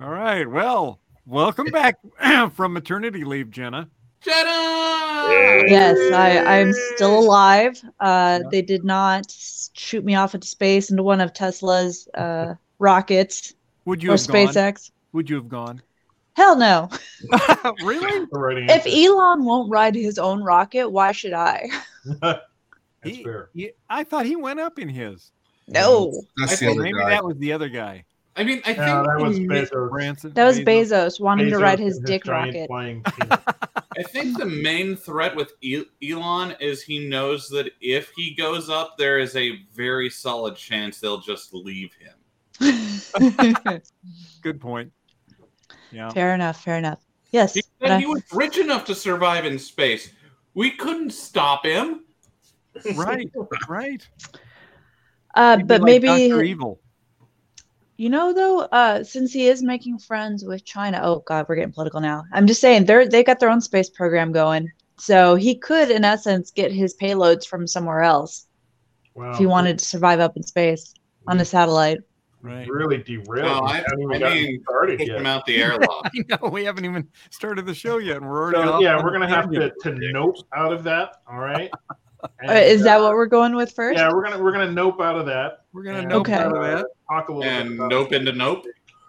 All right. Well, welcome back from maternity leave, Jenna. Jenna! Yes, I, I'm still alive. Uh, They did not shoot me off into space into one of Tesla's uh, rockets Would you or have gone? SpaceX. Would you have gone? Hell no. really? If. Elon won't ride his own rocket, why should I? That's He- fair. he- I thought he went up in his. No. That's I the other maybe guy. that was the other guy. I mean, I think Yeah, that was Bezos. Branson. That was Bezos. Bezos wanting to Bezos ride his and dick giant rocket. I think the main threat with Elon is he knows that if he goes up, there is a very solid chance they'll just leave him. Good point. Yeah. fair enough. Fair enough. Yes. He said I- he was rich enough to survive in space. We couldn't stop him. Right. Right. uh, but like maybe Dr. Evil. You know, though, uh, since he is making friends with China, oh God, we're getting political now. I'm just saying they're they got their own space program going, so he could, in essence, get his payloads from somewhere else Wow. if he wanted to survive up in space on a satellite. Right. really derailed. No, We I- haven't even I mean, started yet. him out the airlock. I know we haven't even started the show yet, and we're already. So, off yeah, we're gonna have to, tangent. to nope out of that. All right. Uh, is that uh, what we're going with first? Yeah, we're gonna we're gonna nope out of that. We're gonna and, nope Okay. out of that, Talk a little bit and about nope into nope.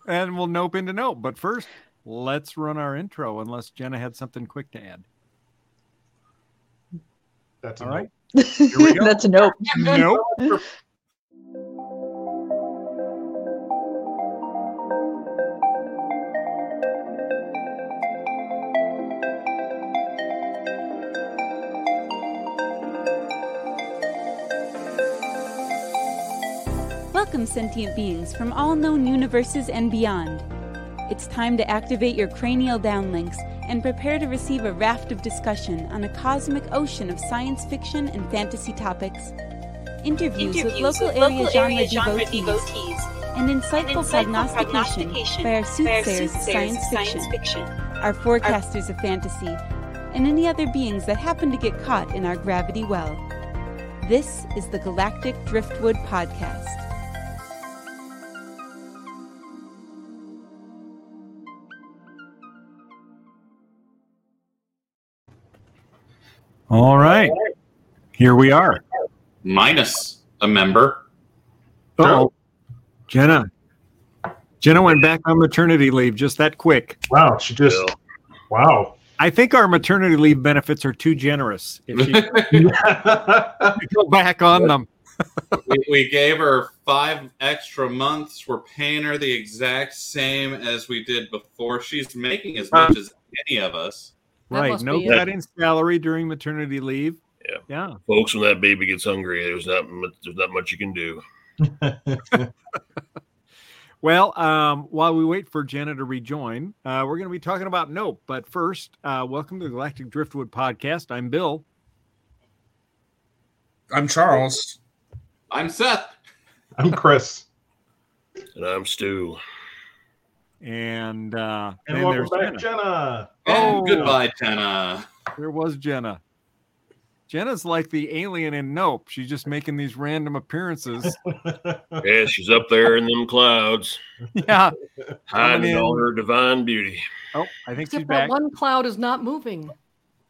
and we'll nope into nope. But first, let's run our intro. Unless Jenna had something quick to add. That's all right. All nope. right. we go. That's a nope. Nope. Welcome, sentient beings from all known universes and beyond. It's time to activate your cranial downlinks and prepare to receive a raft of discussion on a cosmic ocean of science fiction and fantasy topics. Interviews, with local, area, genre, devotees, and insightful, prognostication, by our soothsayers of science, fiction, our forecasters of fantasy, and any other beings that happen to get caught in our gravity well. This is the Galactic Driftwood Podcast. Here we are. Minus a member. Oh, Jenna. Jenna went back on maternity leave just that quick. Wow, she just wow. I think our maternity leave benefits are too generous. If she go back on them. we, we gave her five extra months. We're paying her the exact same as we did before. She's making as much uh, as any of us. That right. No be it. cut in salary during maternity leave. Yeah. Yeah. Folks, when that baby gets hungry, there's not much, there's not much you can do. Well, um, while we wait for Jenna to rejoin, uh, we're going to be talking about Nope. But first, uh, welcome to the Galactic Driftwood podcast. I'm Bill. I'm Charles. I'm Seth. I'm Chris. And I'm Stu. And uh, And then welcome there's back, Jenna. Jenna. And Oh. goodbye, Jenna. There was Jenna. Jenna's like the alien in Nope. She's just making these random appearances. Yeah, she's up there in them clouds, yeah. hiding in. all her divine beauty. Oh, I think she's Except that back. one cloud is not moving.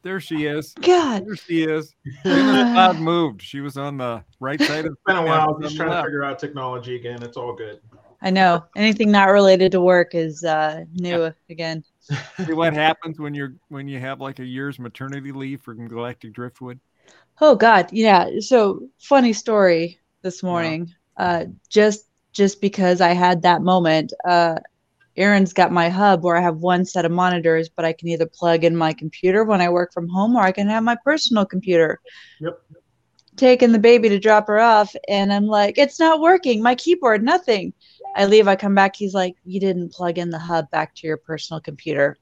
There she is. God. There she is. Jenna's cloud moved. She was on the right side of the been a while. on Just the trying to figure out technology again. It's all good. I know. Anything not related to work is uh, new again. See what happens when you're when you have like a year's maternity leave from Galactic Driftwood. Oh God, yeah. So funny story this morning. Uh, just just because I had that moment. Uh, Aaron's got my hub where I have one set of monitors, but I can either plug in my computer when I work from home, or I can have my personal computer. Yep. Taking the baby to drop her off, and I'm like, it's not working. My keyboard, nothing. I leave. I come back. He's like, you didn't plug in the hub back to your personal computer.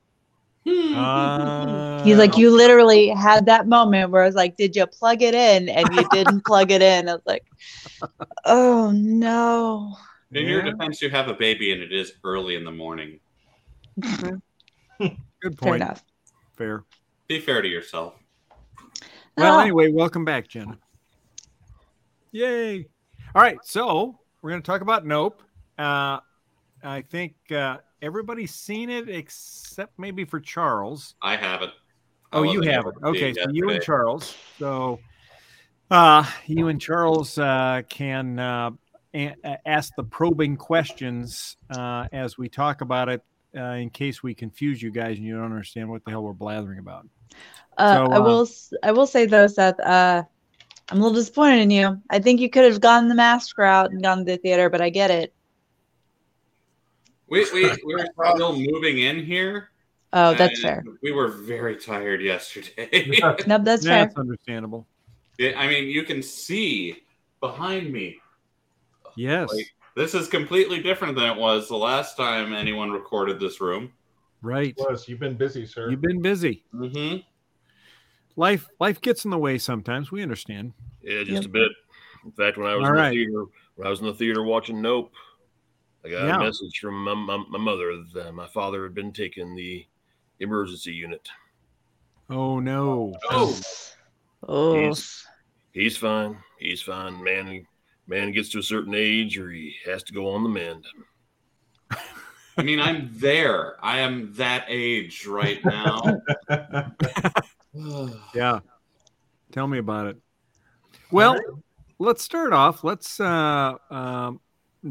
Uh, He's like, you literally had that moment where I was like, did you plug it in? And you didn't plug it in. I was like, oh no. In your defense, you have a baby and it is early in the morning. good Fair point. enough. Fair. Be fair to yourself. Well, Oh. anyway, welcome back, Jenna. Yay! All right, so we're going to talk about Nope. Uh, I think uh, everybody's seen it except maybe for Charles. I haven't. I Oh, you wasn't have able it. to see Okay, so you and. Charles. So, uh, you and Charles uh, can uh, a- a- ask the probing questions uh, as we talk about it, uh, in case we confuse you guys and you don't understand what the hell we're blathering about. Uh, So, I uh, will. I will say though, Seth. Uh, I'm a little disappointed in you. I think you could have gone the mask route and gone to the theater, but I get it. We, we, we were still moving in here. Oh, that's fair. We were very tired yesterday. Nope, that's fair. That's understandable. It- I mean, you can see behind me. Yes, Like, this is completely different than it was the last time anyone recorded this room. right. Was you've been busy, sir? You've been busy. Mm-hmm. Life life gets in the way sometimes. We understand. Yeah, just Yep. a bit. In fact, when I was All in right. the theater, when I was in the theater watching Nope, I got Yeah. a message from my, my, my mother that my father had been taken the emergency unit. Oh no. Oh, Oh, He's- He's fine. He's fine. Man, man gets to a certain age, or he has to go on the mend. I mean, I'm there. I am that age right now. Yeah. Tell me about it. Well, let's start off. Let's uh um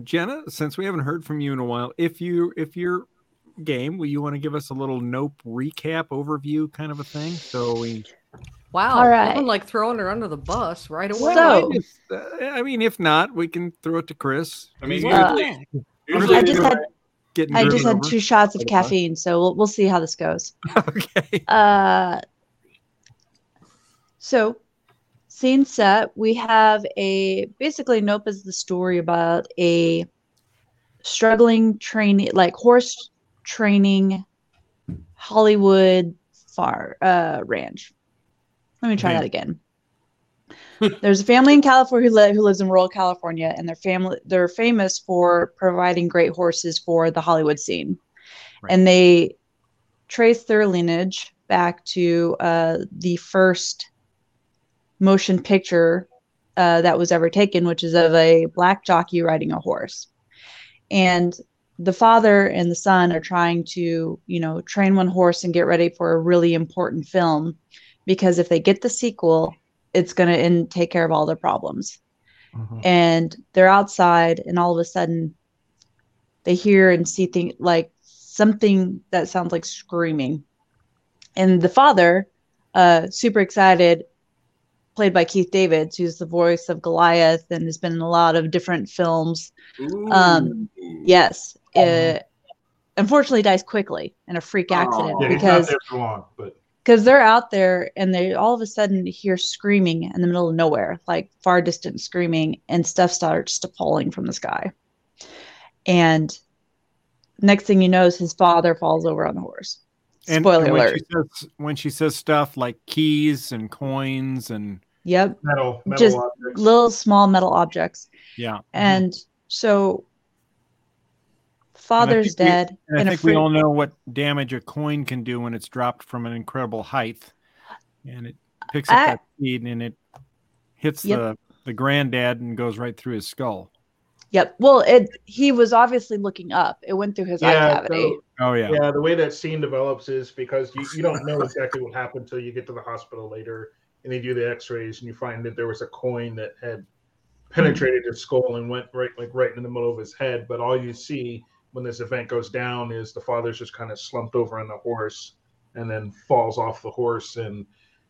Jenna, since we haven't heard from you in a while, if you if you're game, will you want to give us a little nope recap overview kind of a thing? So we Wow. All right. I'm like throwing her under the bus right away. So- I, just, uh, I mean, if not, we can throw it to Chris. I mean, He's Uh, usually, usually I just had I just had over. two shots of caffeine, so we'll we'll see how this goes. okay. Uh, so scene set, we have a basically Nope is the story about a struggling training, like horse training Hollywood far uh ranch. Let me try Okay. that again. There's a family in California who, li- who lives in rural California, and their family they're famous for providing great horses for the Hollywood scene, Right. and they trace their lineage back to uh, the first motion picture uh, that was ever taken, which is of a black jockey riding a horse, and the father and the son are trying to you know train one horse and get ready for a really important film because if they get the sequel it's going to take care of all their problems. Mhm. and they're outside and all of a sudden they hear and see things like something that sounds like screaming. And the father uh super excited played by keith davids who's the voice of goliath and has been in a lot of different films Um, Ooh. yes uh, unfortunately dies quickly in a freak accident Oh. Yeah, he's not because there for long, but because they're out there and they all of a sudden hear screaming in the middle of nowhere, like far distant screaming, and stuff starts to falling from the sky. And next thing you know is his father falls over on the horse. And, Spoiler and when alert. she says when she says stuff like keys and coins and Yep. metal, metal Just objects. Little small metal objects. yeah, mm-hmm. And so father's think we- dead. And I and a think we all know what damage a coin can do when it's dropped from an incredible height, and it picks up I- that speed and it hits Yep. the the granddad and goes right through his skull. Yep. Well, it he was obviously looking up. It went through his eye cavity. so, Oh yeah, yeah. The way that scene develops is because you, you don't know exactly what happened until you get to the hospital later, and they do the X-rays, and you find that there was a coin that had penetrated his skull and went right like right in the middle of his head. But all you see when this event goes down is the father's just kind of slumped over on the horse, and then falls off the horse and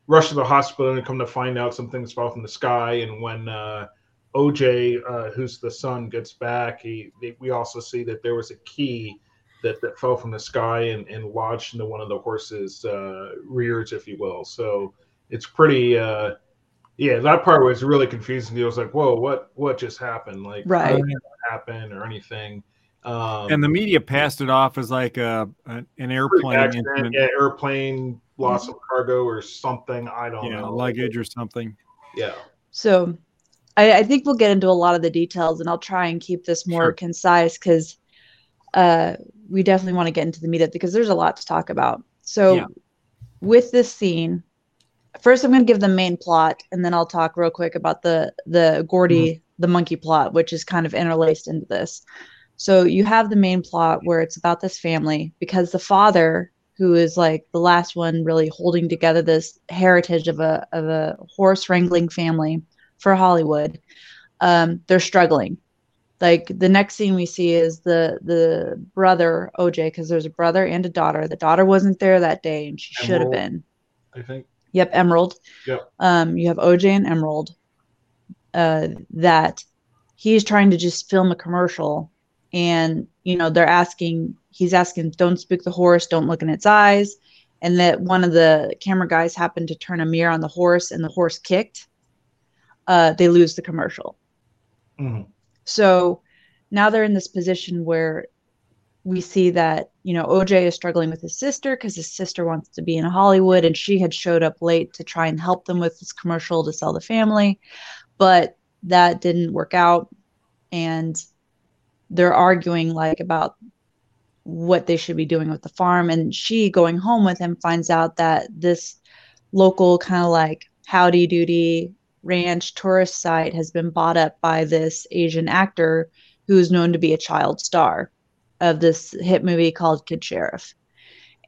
rush to the hospital and come to find out some things fell from the sky. And when uh, OJ, uh, who's the son, gets back, he we also see that there was a key that, that fell from the sky and, and lodged into one of the horse's uh, rears, if you will. So it's pretty. Uh, yeah, that part was really confusing. It was like, whoa, what what just happened? Like, Right. did that happen or anything? Um, and the media passed it off as like a, a an airplane accident, yeah, airplane loss of cargo or something. I don't yeah, know. luggage or something. Yeah. So I, I think we'll get into a lot of the details and I'll try and keep this more Sure. concise because uh, we definitely want to get into the meat of it because there's a lot to talk about. So Yeah. with this scene, first I'm going to give the main plot and then I'll talk real quick about the the Gordy Mm-hmm. the monkey plot, which is kind of interlaced into this. So you have the main plot where it's about this family because the father, who is like the last one really holding together this heritage of a of a horse wrangling family for Hollywood, um, they're struggling. Like the next scene we see is the the brother OJ because there's a brother and a daughter. The daughter wasn't there that day and she should have been. I think. Yep, Emerald. Yep. Um, you have OJ and Emerald. Uh, that he's trying to just film a commercial, and you know they're asking. He's asking, "Don't spook the horse. Don't look in its eyes." And that one of the camera guys happened to turn a mirror on the horse, and the horse kicked. Uh, they lose the commercial. Mhm. So now they're in this position where we see that, you know, OJ is struggling with his sister because his sister wants to be in Hollywood and she had showed up late to try and help them with this commercial to sell the family. But that didn't work out. And they're arguing like about what they should be doing with the farm. And she going home with him finds out that this local kind of like howdy doody ranch tourist site has been bought up by this Asian actor who is known to be a child star of this hit movie called Kid Sheriff.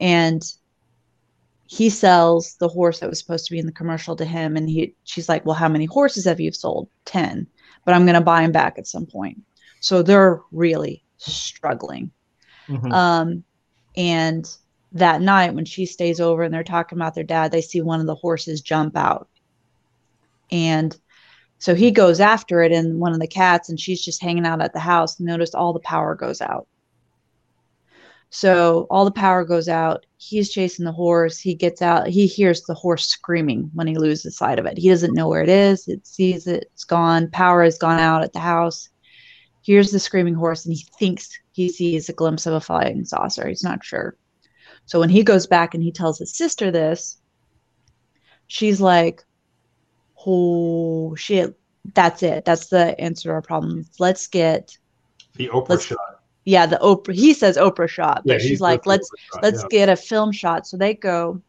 And he sells the horse that was supposed to be in the commercial to him and he she's like, "Well, how many horses have you sold?" 10. But I'm going to buy him back at some point. So they're really struggling. Mhm. Um, and that night, when she stays over and they're talking about their dad, they see one of the horses jump out. And so he goes after it and one of the cats, and she's just hanging out at the house. Notice all the power goes out. So all the power goes out. He's chasing the horse. He gets out. He hears the horse screaming when he loses sight of it. He doesn't know where it is. It sees it. It's gone. Power has gone out at the house. Hears the screaming horse, and he thinks he sees a glimpse of a flying saucer. He's not sure. So when he goes back and he tells his sister this, she's like, "Oh shit, that's it. That's the answer to our problem. Let's get The Oprah let's- shot. Yeah the Oprah." He says Oprah shot, but Yeah, she's like, "Let's shot, let's yeah. get a film shot." So they go.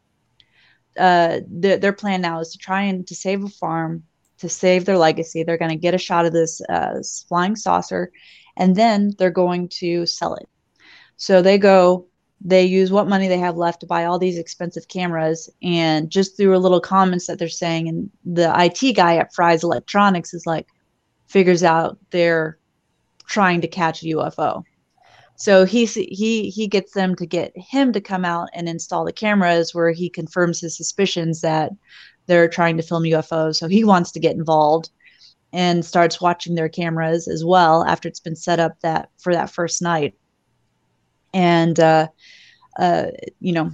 Uh, their their plan now is to try and to save a farm, to save their legacy. They're going to get a shot of this uh, flying saucer, and then they're going to sell it. So they go. They use what money they have left to buy all these expensive cameras, and just through a little comments that they're saying, and the IT guy at Fry's Electronics is like, figures out they're trying to catch a UFO. So he he he gets them to get him to come out and install the cameras where he confirms his suspicions that they're trying to film UFOs. So he wants to get involved and starts watching their cameras as well after it's been set up that for that first night. And uh, uh, you know,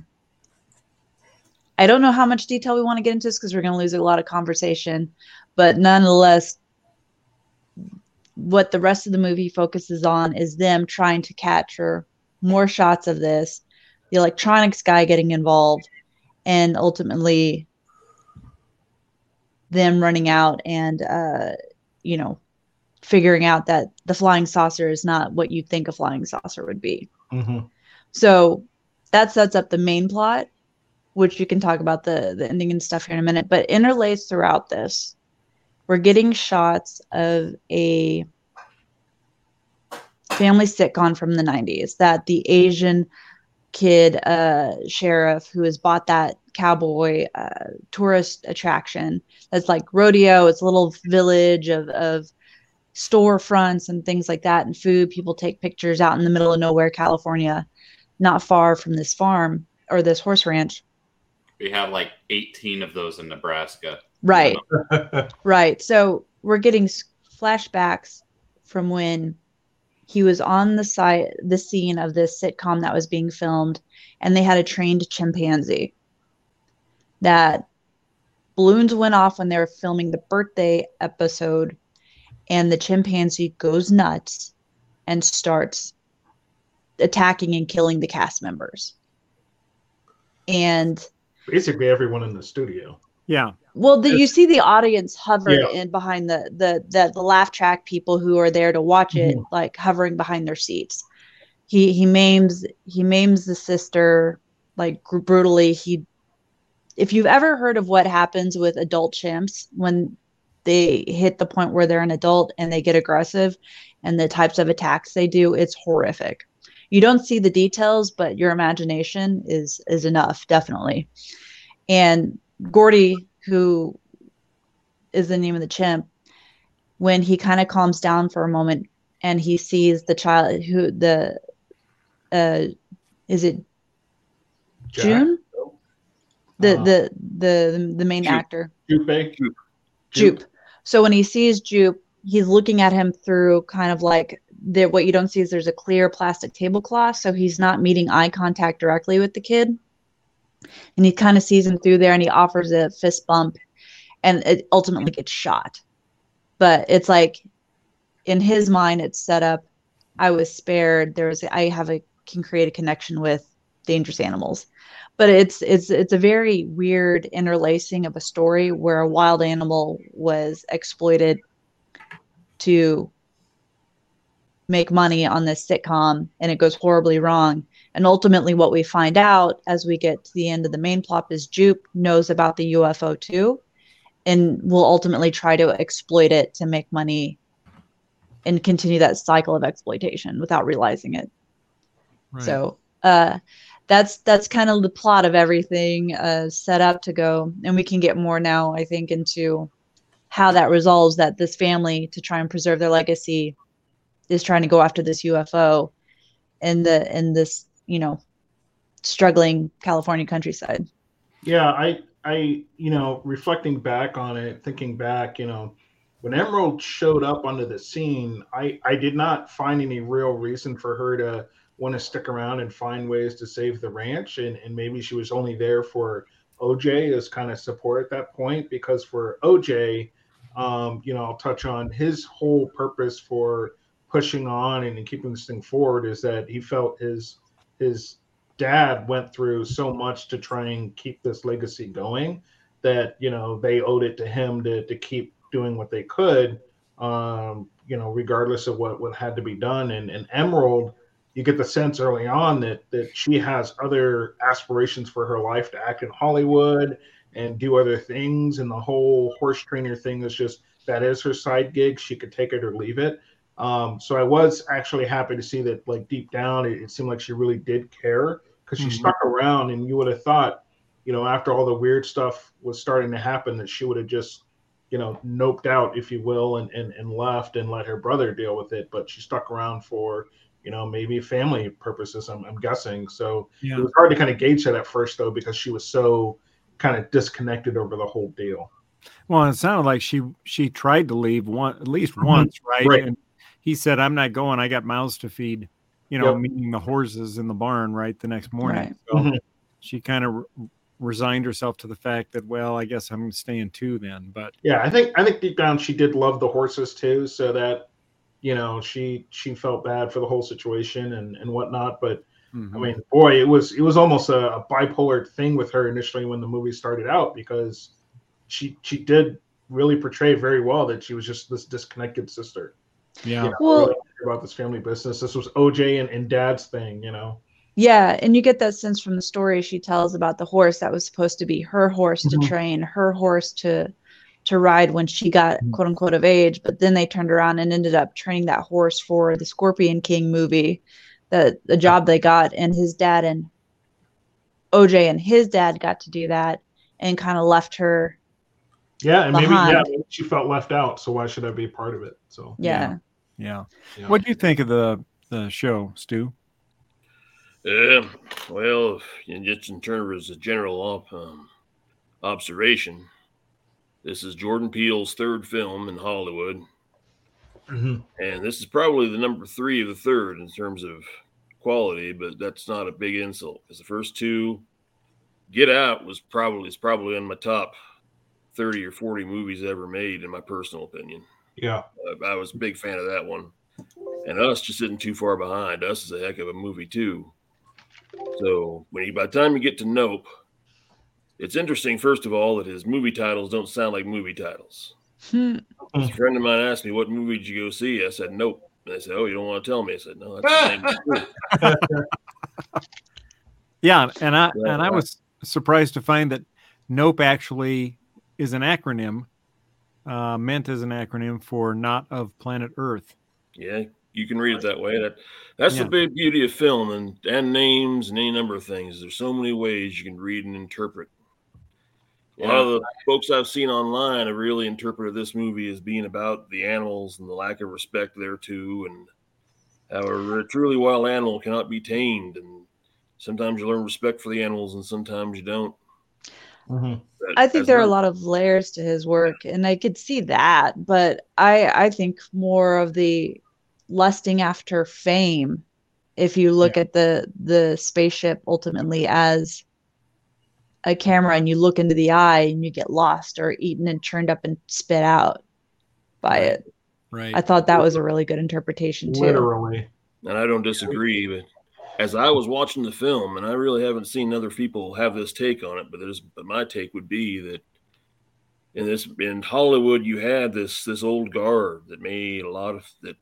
I don't know how much detail we want to get into this because we're going to lose a lot of conversation, but nonetheless, what the rest of the movie focuses on is them trying to capture more shots of this, the electronics guy getting involved, and ultimately them running out and uh, you know figuring out that the flying saucer is not what you think a flying saucer would be. Mhm. So that sets up the main plot, which you can talk about the the ending and stuff here in a minute. But interlaced throughout this, we're getting shots of a family sitcom from the 90s that the Asian kid uh, sheriff who has bought that cowboy uh, tourist attraction that's like rodeo. It's a little village of, of storefronts and things like that and food. People take pictures out in the middle of nowhere, California, not far from this farm or this horse ranch. We have like 18 of those in Nebraska. Right. Right. So we're getting flashbacks from when he was on the site, the scene of this sitcom that was being filmed, and they had a trained chimpanzee. That balloons went off when they were filming the birthday episode, and the chimpanzee goes nuts and starts attacking and killing the cast members. And Basically, everyone in the studio. Yeah. Well, the, you see the audience hover Yeah. in behind the, the the the laugh track people who are there to watch it, Mhm. like hovering behind their seats. He he maims he maims the sister like gr- brutally. He, if you've ever heard of what happens with adult chimps when they hit the point where they're an adult and they get aggressive and the types of attacks they do it's horrific you don't see the details but your imagination is is enough definitely and gordy who is the name of the chimp when he kind of calms down for a moment and he sees the child who the uh is it Jack? june the Uh, the the the main Jupe. actor Jupe? Jupe. So when he sees Jupe, he's looking at him through kind of like the, what you don't see is there's a clear plastic tablecloth, so he's not meeting eye contact directly with the kid, and he kind of sees him through there, and he offers a fist bump, and it ultimately gets shot. But it's like in his mind, it's set up. I was spared. There's I have a can create a connection with dangerous animals but it's it's it's a very weird interlacing of a story where a wild animal was exploited to make money on this sitcom and it goes horribly wrong and ultimately what we find out as we get to the end of the main plot is jupe knows about the ufo too and will ultimately try to exploit it to make money and continue that cycle of exploitation without realizing it Right. so uh, that's that's kind of the plot of everything uh, set up to go, and we can get more now. I think into how that resolves that this family to try and preserve their legacy is trying to go after this UFO and the in this you know struggling California countryside. Yeah, I, I, you know, reflecting back on it, thinking back, you know, when Emerald showed up onto the scene, I, I did not find any real reason for her to want to stick around and find ways to save the ranch, and and maybe she was only there for OJ as kind of support at that point, because for OJ, um, you know, I'll touch on his whole purpose for pushing on and keeping this thing forward is that he felt his his dad went through so much to try and keep this legacy going that you know they owed it to him to, to keep doing what they could um you know regardless of what what had to be done. And and emerald you get the sense early on that that she has other aspirations for her life to act in hollywood and do other things. And the whole horse trainer thing is just that is her side gig. She could take it or leave it um, so I was actually happy to see that, like deep down, it, it seemed like she really did care because she Mhm. stuck around, and you would have thought, you know, after all the weird stuff was starting to happen, that she would have just, you know, noped out, if you will, and, and and left and let her brother deal with it. But she stuck around for, you know, maybe family purposes. I'm, I'm guessing. So Yeah. it was hard to kind of gauge that at first, though, because she was so kind of disconnected over the whole deal. Well, it sounded like she she tried to leave one at least once, right? Right. And he said, "I'm not going. I got mouths to feed." You know, Yep. meaning the horses in the barn, right? The next morning. Right. So Mhm. she kind of re- resigned herself to the fact that, well, I guess I'm staying too then. But Yeah, I think I think deep down she did love the horses too, so that you know she she felt bad for the whole situation and and whatnot. But mhm. I mean, boy, it was it was almost a, a bipolar thing with her initially when the movie started out because she she did really portray very well that she was just this disconnected sister. Yeah, You know, Well- really about this family business. This was OJ and, and Dad's thing, you know. Yeah, and you get that sense from the story she tells about the horse that was supposed to be her horse to Mhm. train, her horse to to ride when she got Mhm. quote unquote of age, but then they turned around and ended up training that horse for the Scorpion King movie, the the job they got, and his dad and OJ and his dad got to do that and kind of left her. Yeah, and maybe yeah, Behind. maybe she felt left out. So why should I be part of it? So Yeah. yeah. Yeah. What do you think of the the show, Stu? Yeah, well, in- just in terms of a general op, um, observation, this is Jordan Peele's third film in Hollywood, Mhm. and this is probably the number three of the third in terms of quality. But that's not a big insult because the first two, Get Out, was probably is probably on my top thirty or forty movies ever made, in my personal opinion. Yeah. Uh, I was a big fan of that one. And Us just isn't too far behind. Us is a heck of a movie too. So when you by the time you get to Nope, it's interesting, first of all, that his movie titles don't sound like movie titles. Hmm. A friend of mine asked me, What movie did you go see? I said, Nope. And they said, Oh, you don't want to tell me? I said, No, that's the name of. Yeah, and I and I was surprised to find that Nope actually is an acronym uh, meant as an acronym for not of planet Earth. Yeah, you can read it that way. That that's Yeah. the big beauty of film and and names and any number of things. There's so many ways you can read and interpret. A lot of the folks I've seen online have really interpreted this movie as being about the animals and the lack of respect thereto, and how a truly wild animal cannot be tamed. And sometimes you learn respect for the animals, and sometimes you don't. Mhm. I think as there are a a- lot of layers to his work, and I could see that. But I, I think more of the lusting after fame. If you look at the the spaceship ultimately as a camera, and you look into the eye, and you get lost or eaten and churned up and spit out by Right. it. Right. I thought that was a really good interpretation too. Literally. and I don't disagree. But as I was watching the film, and I really haven't seen other people have this take on it, but there's but my take would be that in this in Hollywood, you had this this old guard that made a lot of that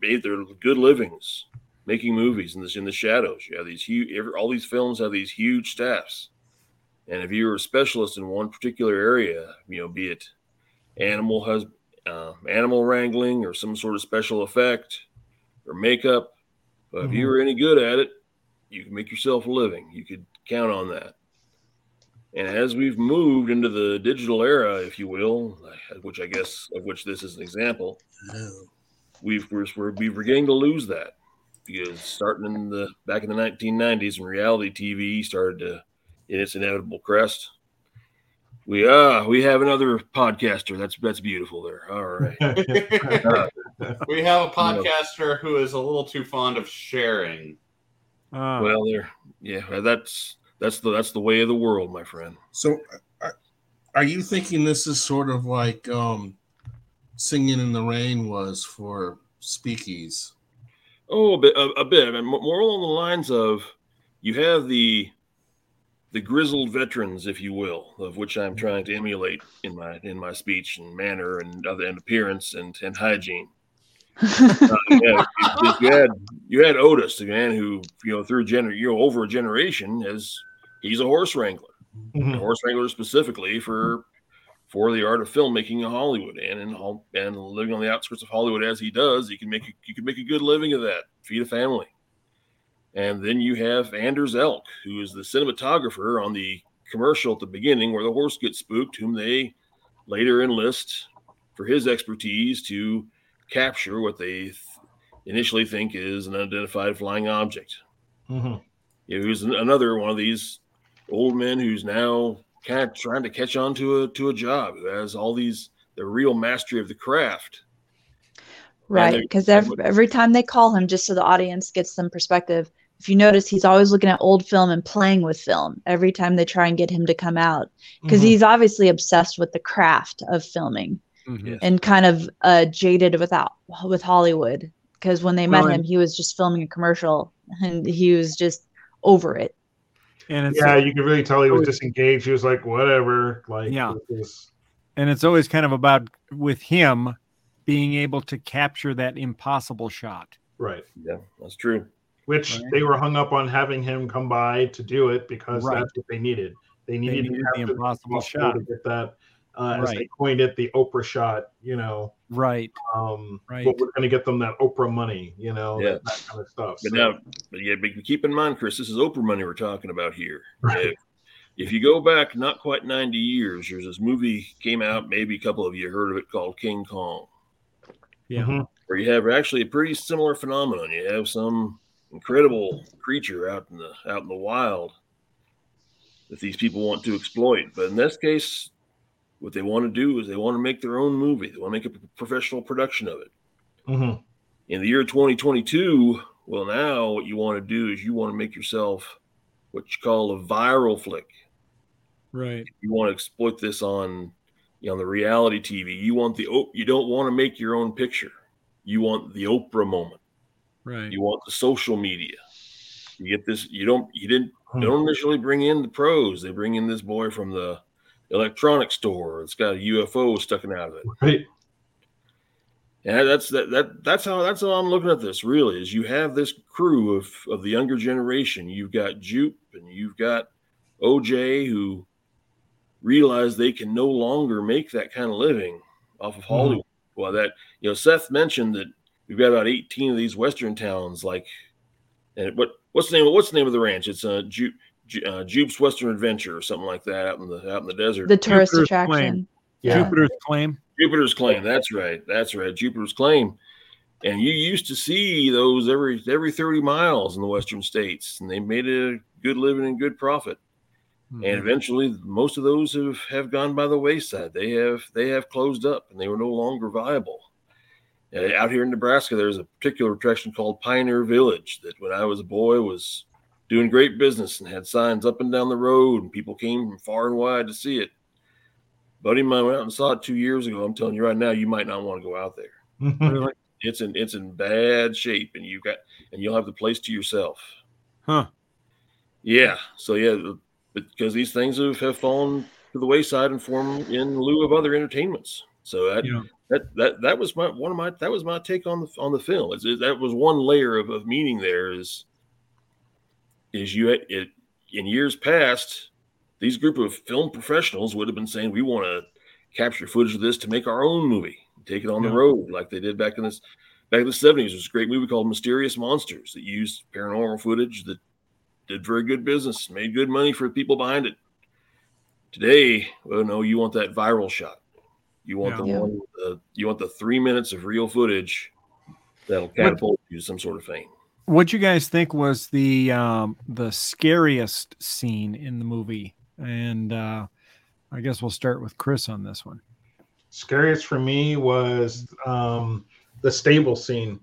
made their good livings making movies in this in the shadows. You have these huge every, all these films have these huge staffs, and if you were a specialist in one particular area, you know, be it animal hus uh, animal wrangling or some sort of special effect or makeup but if you were any good at it, you could make yourself a living. You could count on that. And as we've moved into the digital era, if you will, which I guess of which this is an example, we've we're, we're, we're beginning to lose that because starting in the back in the 1990s when reality TV started to in its inevitable crest, we ah we have another podcaster. That's that's beautiful there. All right. we have a podcaster who is a little too fond of sharing. Ah, Well, there, yeah, that's that's the that's the way of the world, my friend. So, uh, are you thinking this is sort of like um, "Singing in the Rain" was for Speakeys? Oh, a bit, a, a bit, and more more along the lines of you have the the grizzled veterans, if you will, of which I'm trying to emulate in my in my speech and manner and other and appearance and and hygiene. Uh, yeah, you, you had you had Otis, the man who you know through gener you know over a generation as he's a horse wrangler. Mhm. a horse wrangler specifically for for the art of filmmaking in Hollywood and in and living on the outskirts of Hollywood as he does, he can make a, you can make a good living of that, feed a family. And then you have Anders Elk, who is the cinematographer on the commercial at the beginning where the horse gets spooked, whom they later enlist for his expertise to capture what they th- initially think is an unidentified flying object. Mhm. You know, who's an- another one of these old men who's now kind of trying to catch on to a to a job who has all these the real mastery of the craft. Right, because every, every time they call him, just so the audience gets some perspective, if you notice, he's always looking at old film and playing with film every time they try and get him to come out, because Mhm. he's obviously obsessed with the craft of filming mhm. And kind of uh, jaded without with Hollywood. Because when they met Well, him, he was just filming a commercial, and he was just over it. And it's Yeah, you could really tell he was disengaged. He was like, whatever. Like, Yeah. this and it's always kind of about with him being able to capture that impossible shot. right. Yeah, that's true. Which Right. they were hung up on having him come by to do it because Right. that's what they needed. They needed, needed to the have the impossible impossible shot. to get that. Uh, As they Right. coined it, the Oprah shot. You know, Right. um, Right. but we're going to get them that Oprah money. You know, Yeah. that, that kind of stuff. But So, now, but yeah, but keep in mind, Chris, this is Oprah money we're talking about here. Right. If, if you go back not quite 90 years, there's this movie came out, maybe a couple of you heard of it called King Kong, Yeah. Mhm. where you have actually a pretty similar phenomenon. You have some incredible creature out in the out in the wild that these people want to exploit. But in this case, what they want to do is they want to make their own movie. They want to make a professional production of it. Mhm. in the year 2022 well now what you want to do is you want to make yourself what you call a viral flick Right. you want to exploit this on you know, on the reality tv you want the you don't want to make your own picture you want the oprah moment Right. you want the social media you get this you don't you didn't Hmm. they don't initially bring in the pros they bring in this boy from the electronics store it's got a ufo sticking out of it Right. Yeah, that's that, that that's how that's how I'm looking at this. Really, is you have this crew of of the younger generation. You've got Jupe and you've got OJ who realize they can no longer make that kind of living off of mm-hmm. Hollywood. Well, that you know, Seth mentioned that we've got about 18 of these western towns. Like, and what what's the name? of What's the name of the ranch? It's a Ju, Ju, uh, Jupe's Western Adventure or something like that out in the out in the desert. The tourist Jupiter's attraction. Claim. Yeah. Jupiter's claim. Jupiter's Claim. That's right. That's right. Jupiter's Claim. And you used to see those every every 30 miles in the western states, and they made a good living and good profit. Mm-hmm. And eventually, most of those have, have gone by the wayside. They have they have closed up, and they were no longer viable. Uh, out here in Nebraska, there's a particular attraction called Pioneer Village that, when I was a boy, was doing great business and had signs up and down the road, and people came from far and wide to see it. Buddy of mine went out and saw it two years ago. I'm telling you right now, you might not want to go out there. It's in it's in bad shape, and you got and you'll have the place to yourself. Huh. Yeah. So yeah, because these things have, have fallen to the wayside and form in lieu of other entertainments. So that Yeah. that that that was my one of my that was my take on the on the film. Is that was one layer of, of meaning there is is you it in years past these group of film professionals would have been saying we want to capture footage of this to make our own movie, take it on Yeah. the road like they did back in this back in the seventies. There's a great movie called Mysterious Monsters that used paranormal footage that did very good business, made good money for the people behind it. Today, well, no, you want that viral shot. You want Yeah. the one, the, you want the three minutes of real footage that'll catapult you to some sort of fame. What you guys think was the um, the scariest scene in the movie? And uh, I guess we'll start with Chris on this one. Scariest for me was um, the stable scene.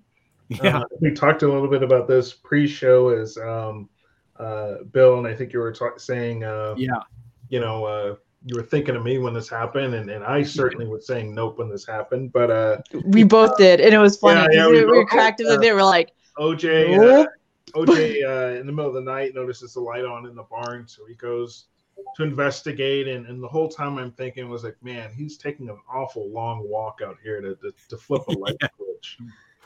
Yeah. Uh, we talked a little bit about this pre-show as um, uh, Bill, and I think you were ta- saying, uh, yeah. you know, uh, you were thinking of me when this happened, and, and I certainly was saying nope when this happened. But uh, We both did, and it was funny Yeah, yeah, we, we we were both- cracked in the uh, bit. We're like, OJ, uh, OJ, uh, in the middle of the night notices the light on in the barn, so he goes to investigate, and, and the whole time I'm thinking was like, man, he's taking an awful long walk out here to to, to flip a light switch,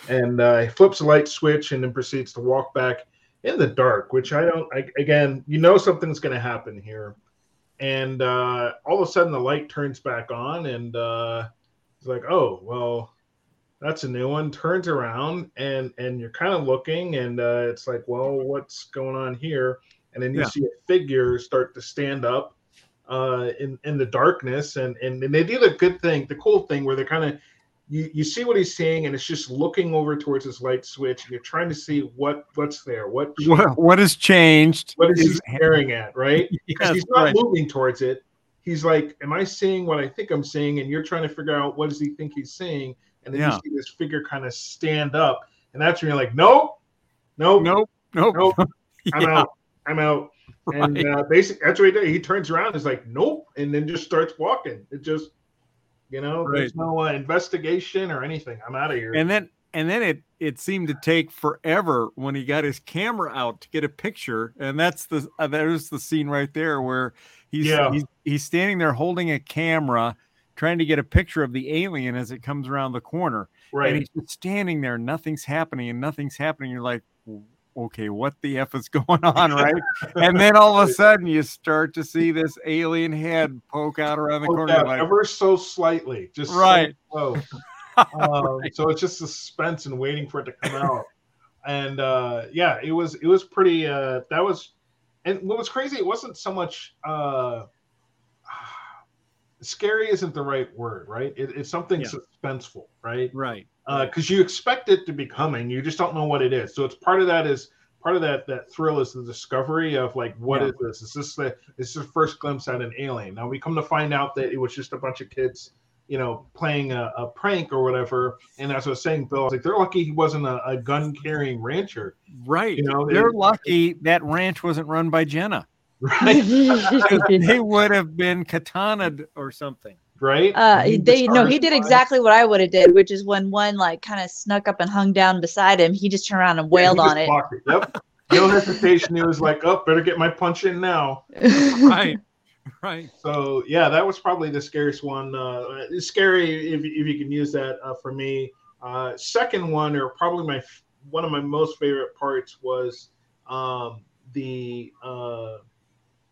and uh, he flips a light switch and then proceeds to walk back in the dark, which I don't. I, again, you know something's going to happen here, and uh, all of a sudden the light turns back on, and uh, it's like, oh well, that's a new one. Turns around and and you're kind of looking, and uh, it's like, well, what's going on here? And then you Yeah. see a figure start to stand up uh, in in the darkness, and, and and they do the good thing, the cool thing, where they're kind of you, you see what he's seeing, and it's just looking over towards his light switch, and you're trying to see what what's there, what What, what has changed? what is he is- staring at, right? Because Yes, he's not right. moving towards it. He's like, "Am I seeing what I think I'm seeing?" And you're trying to figure out what does he think he's seeing, and then Yeah. you see this figure kind of stand up, and that's when you're like, "Nope, nope, Nope. Nope. nope, I'm Yeah, out, I'm out." And right. uh, basically, that's what he does. He turns around, is like, "Nope," and then just starts walking. It just, you know, there's no uh, investigation or anything. I'm out of here. and then and then it it seemed to take forever when he got his camera out to get a picture and that's the uh, there's the scene right there where he's, Yeah. he's he's standing there holding a camera trying to get a picture of the alien as it comes around the corner Right. and he's just standing there nothing's happening and nothing's happening you're like okay what the f is going on right and then all of a sudden you start to see this alien head poke out around the corner like, ever so slightly, just so Right. close. um, so it's just suspense and waiting for it to come out and uh yeah it was it was pretty uh that was and what was crazy it wasn't so much uh scary isn't the right word right? It, it's something Yeah. suspenseful right? Right uh, because you expect it to be coming you just don't know what it is. So it's part of that is part of that that thrill is the discovery of like what Yeah. is this? Is this the this is the first glimpse at an alien? Now we come to find out that it was just a bunch of kids you know playing a, a prank or whatever. And as i was saying bill I was like they're lucky he wasn't a, a gun carrying rancher. Right. You know, they're it- lucky that ranch wasn't run by jenna right they would have been katanaed or something. right Uh, they no, he did exactly what I would have did, which is when one like kind of snuck up and hung down beside him, he just turned around and wailed just on it. blocked Yep. No hesitation. He was like, "Oh, better get my punch in now." Right. Right. So yeah, that was probably the scariest one. Uh, it's scary if, if you can use that uh, for me. Uh, second one, or probably my one of my most favorite parts was um, the uh,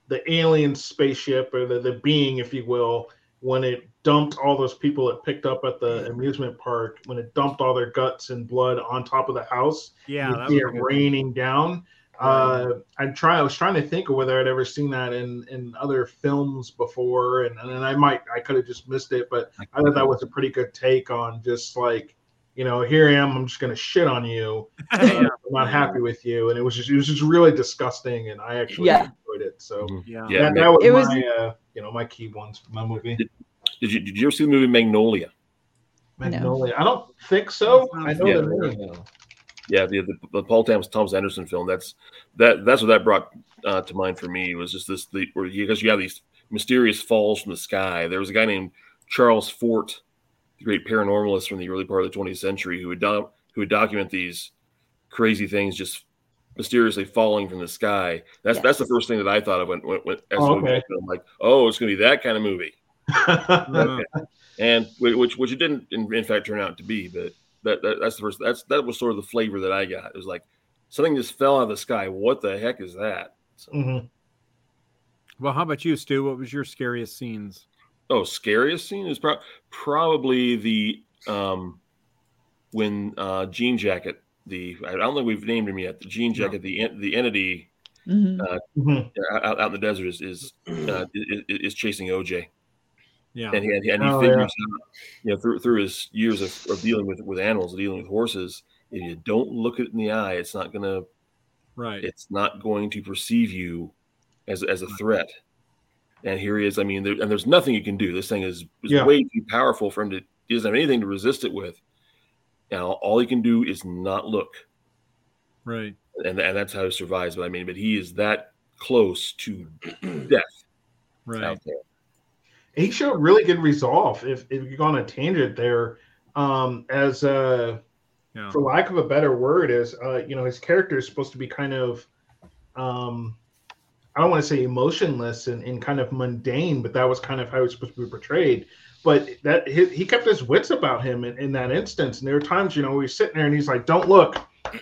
the alien spaceship or the, the being, if you will, when it dumped all those people it picked up at the amusement park when it dumped all their guts and blood on top of the house. Yeah, you that was it raining down. Uh, I try. I was trying to think of whether I'd ever seen that in in other films before, and and I might I could have just missed it, but I thought that was a pretty good take on just like you know here I am. I'm just gonna shit on you. Uh, I'm not happy with you, and it was just it was just really disgusting, and I actually Yeah. enjoyed it. So Yeah. Yeah, that, Mag- that was, It was- my uh, you know my key ones for my movie. Did you did you ever see the movie Magnolia? Magnolia. I don't think so. I know Yeah. the name though. Yeah, the, the, the Paul Thomas Thomas Anderson film. That's that that's what that brought uh, to mind for me was just this the where you because you have these mysterious falls from the sky. There was a guy named Charles Fort, the great paranormalist from the early part of the 20th century, who would do, who would document these crazy things just mysteriously falling from the sky. That's Yes. that's the first thing that I thought of when, when, when as Oh, a movie okay. film. Like, oh, it's going to be that kind of movie, and which which it didn't in, in fact turn out to be. But that, that that's the first that's that was sort of the flavor that I got. It was like something just fell out of the sky. What the heck is that? So, Mhm. well, how about you, Stu? What was your scariest scenes? Oh, scariest scene is pro- probably the um when uh Jean Jacket. The I don't think we've named him yet. The Jean Jacket, the en- the entity Mhm. Mhm. out, out in the desert is is, uh, is is chasing OJ. Yeah. and he, and he, and he Oh, figures yeah. out, you know, through through his years of, of dealing with with animals, dealing with horses, if you don't look it in the eye, it's not gonna, Right. it's not going to perceive you as as a threat. And here he is. I mean, there, and there's nothing you can do. This thing is, is Yeah. way too powerful for him to. He doesn't have anything to resist it with. Now, all he can do is not look, right. and and that's how he survives. But I mean, but he is that close to death Right. out there. he showed really good resolve. If if you go on a tangent there, um, as uh, Yeah. for lack of a better word, is uh, you know his character is supposed to be kind of, um, I don't want to say emotionless and, and kind of mundane, but that was kind of how he was supposed to be portrayed. But that he, he kept his wits about him in, in that instance. And there were times, you know, where he's sitting there and he's like, "Don't look,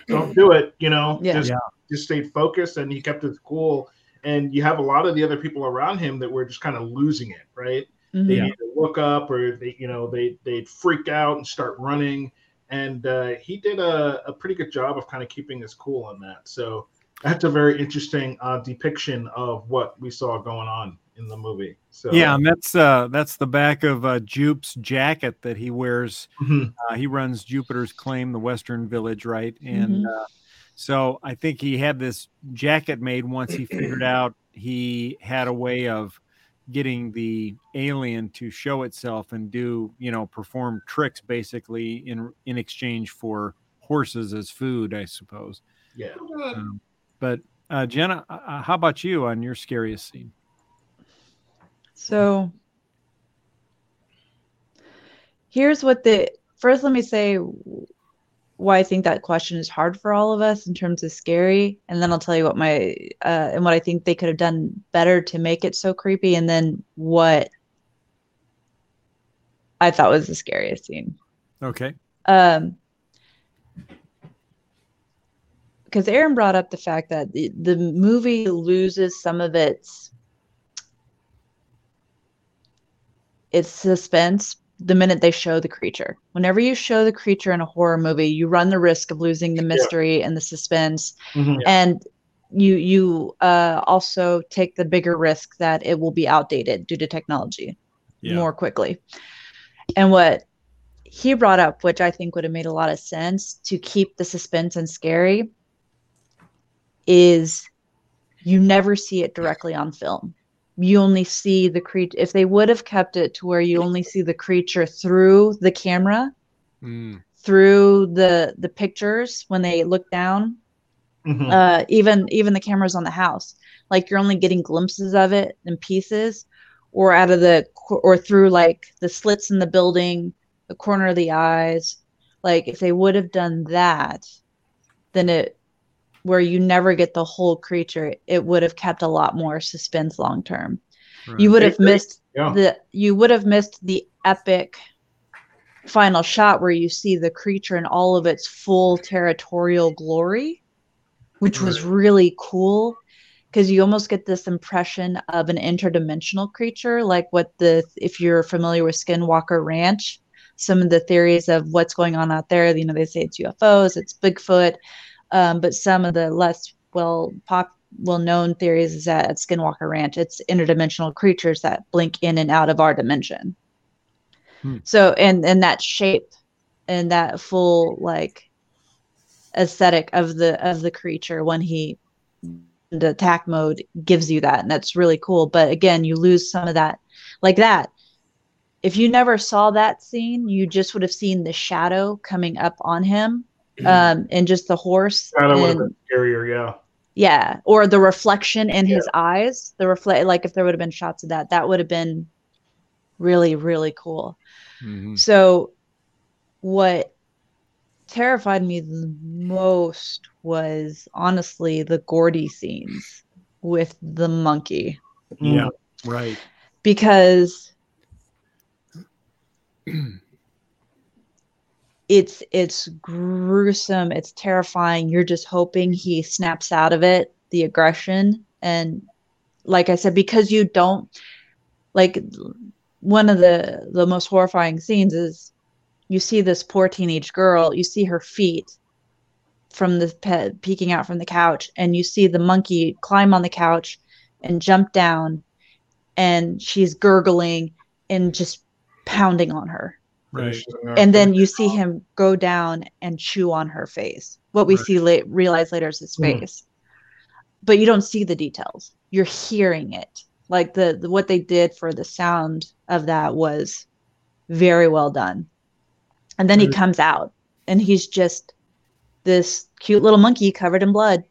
don't do it," you know, Yeah. just Yeah. just stayed focused and he kept his cool. And you have a lot of the other people around him that were just kind of losing it, right? they Mhm. Yeah. either look up or they you know they they'd freak out and start running and uh, he did a, a pretty good job of kind of keeping his cool on that so that's a very interesting uh, depiction of what we saw going on in the movie so Yeah, and that's uh that's the back of uh Jupe's jacket that he wears. Mhm. Uh, he runs Jupiter's Claim, the Western Village, right? And Mhm. uh, so I think he had this jacket made once he figured out he had a way of getting the alien to show itself and do you know perform tricks basically in in exchange for horses as food, I suppose. yeah Um, but uh, Jenna, uh, how about you on your scariest scene? So here's what the first let me say why I think that question is hard for all of us in terms of scary and then I'll tell you what my uh and what I think they could have done better to make it so creepy and then what I thought was the scariest scene. Okay. Um because Aaron brought up the fact that the, the movie loses some of its its suspense the minute they show the creature. Whenever you show the creature in a horror movie, you run the risk of losing the mystery and the suspense, Mhm. and you you uh, also take the bigger risk that it will be outdated due to technology Yeah. more quickly. And what he brought up, which I think would have made a lot of sense to keep the suspense and scary, is you never see it directly on film. You only see the creature. If they would have kept it to where you only see the creature through the camera, Mm, through the the pictures when they look down, Mhm. uh, even even the cameras on the house, like you're only getting glimpses of it in pieces, or out of the or through like the slits in the building, the corner of the eyes. Like if they would have done that, then it where you never get the whole creature, it would have kept a lot more suspense long term. right. You would have missed yeah the you would have missed the epic final shot where you see the creature in all of its full territorial glory which was really cool because you almost get this impression of an interdimensional creature, like what the if you're familiar with Skinwalker Ranch, some of the theories of what's going on out there. You know, they say it's UFOs, it's Bigfoot, um, but some of the less well pop well known theories is that at Skinwalker Ranch, it's interdimensional creatures that blink in and out of our dimension. Hmm. So and and that shape and that full like aesthetic of the of the creature when he the attack mode gives you that and that's really cool but again you lose some of that like that if you never saw that scene you just would have seen the shadow coming up on him um and just the horse That would have and- been scarier, yeah. yeah or the reflection in his eyes the reflect like if there would have been shots of that that would have been really really cool Mhm. so what terrified me the most was honestly the Gordy scenes with the monkey Yeah, right. because it's it's gruesome. It's terrifying. You're just hoping he snaps out of it the aggression. And like i said because you don't like one of the the most horrifying scenes is you see this poor teenage girl you see her feet from the pe- peeking out from the couch and you see the monkey climb on the couch and jump down and she's gurgling and just pounding on her Right. and then you see him go down and chew on her face what we Right. see late realize later is his Mhm. face but you don't see the details you're hearing it like the, the what they did for the sound of that was very well done and then he comes out and he's just this cute little monkey covered in blood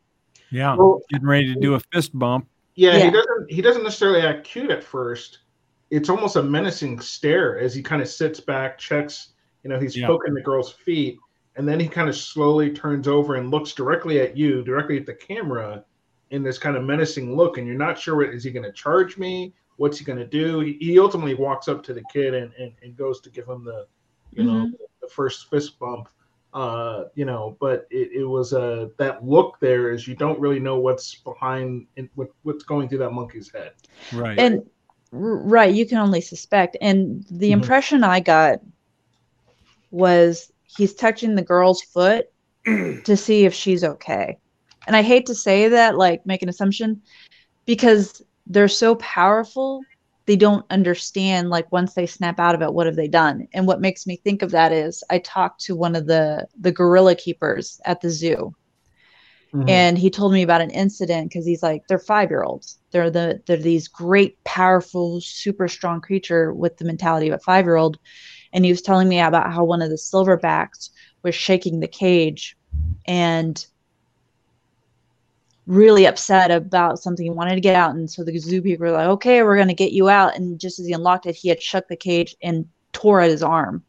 Yeah. Well, Getting ready to do a fist bump. Yeah, Yeah. he doesn't. He doesn't necessarily act cute at first. It's almost a menacing stare as he kind of sits back, checks. You know, he's Yeah. poking the girl's feet, and then he kind of slowly turns over and looks directly at you, directly at the camera, in this kind of menacing look. And you're not sure what is he going to charge me? What's he going to do? He, he ultimately walks up to the kid and, and, and goes to give him the, you know, the first fist bump. Uh, you know, but it, it was uh, that look there is you don't really know what's behind in, what, what's going through that monkey's head. Right. and r- right you can only suspect. And the Mhm. impression i got was he's touching the girl's foot to see if she's okay. And i hate to say that like make an assumption because they're so powerful they don't understand like once they snap out of it what have they done? And what makes me think of that is i talked to one of the the gorilla keepers at the zoo Mhm. and he told me about an incident because he's like they're five year olds they're the they're these great powerful super strong creature with the mentality of a five year old and he was telling me about how one of the silverbacks was shaking the cage and really upset about something he wanted to get out. And so the zoo people were like okay we're going to get you out. And just as he unlocked it he had shook the cage and tore at his arm.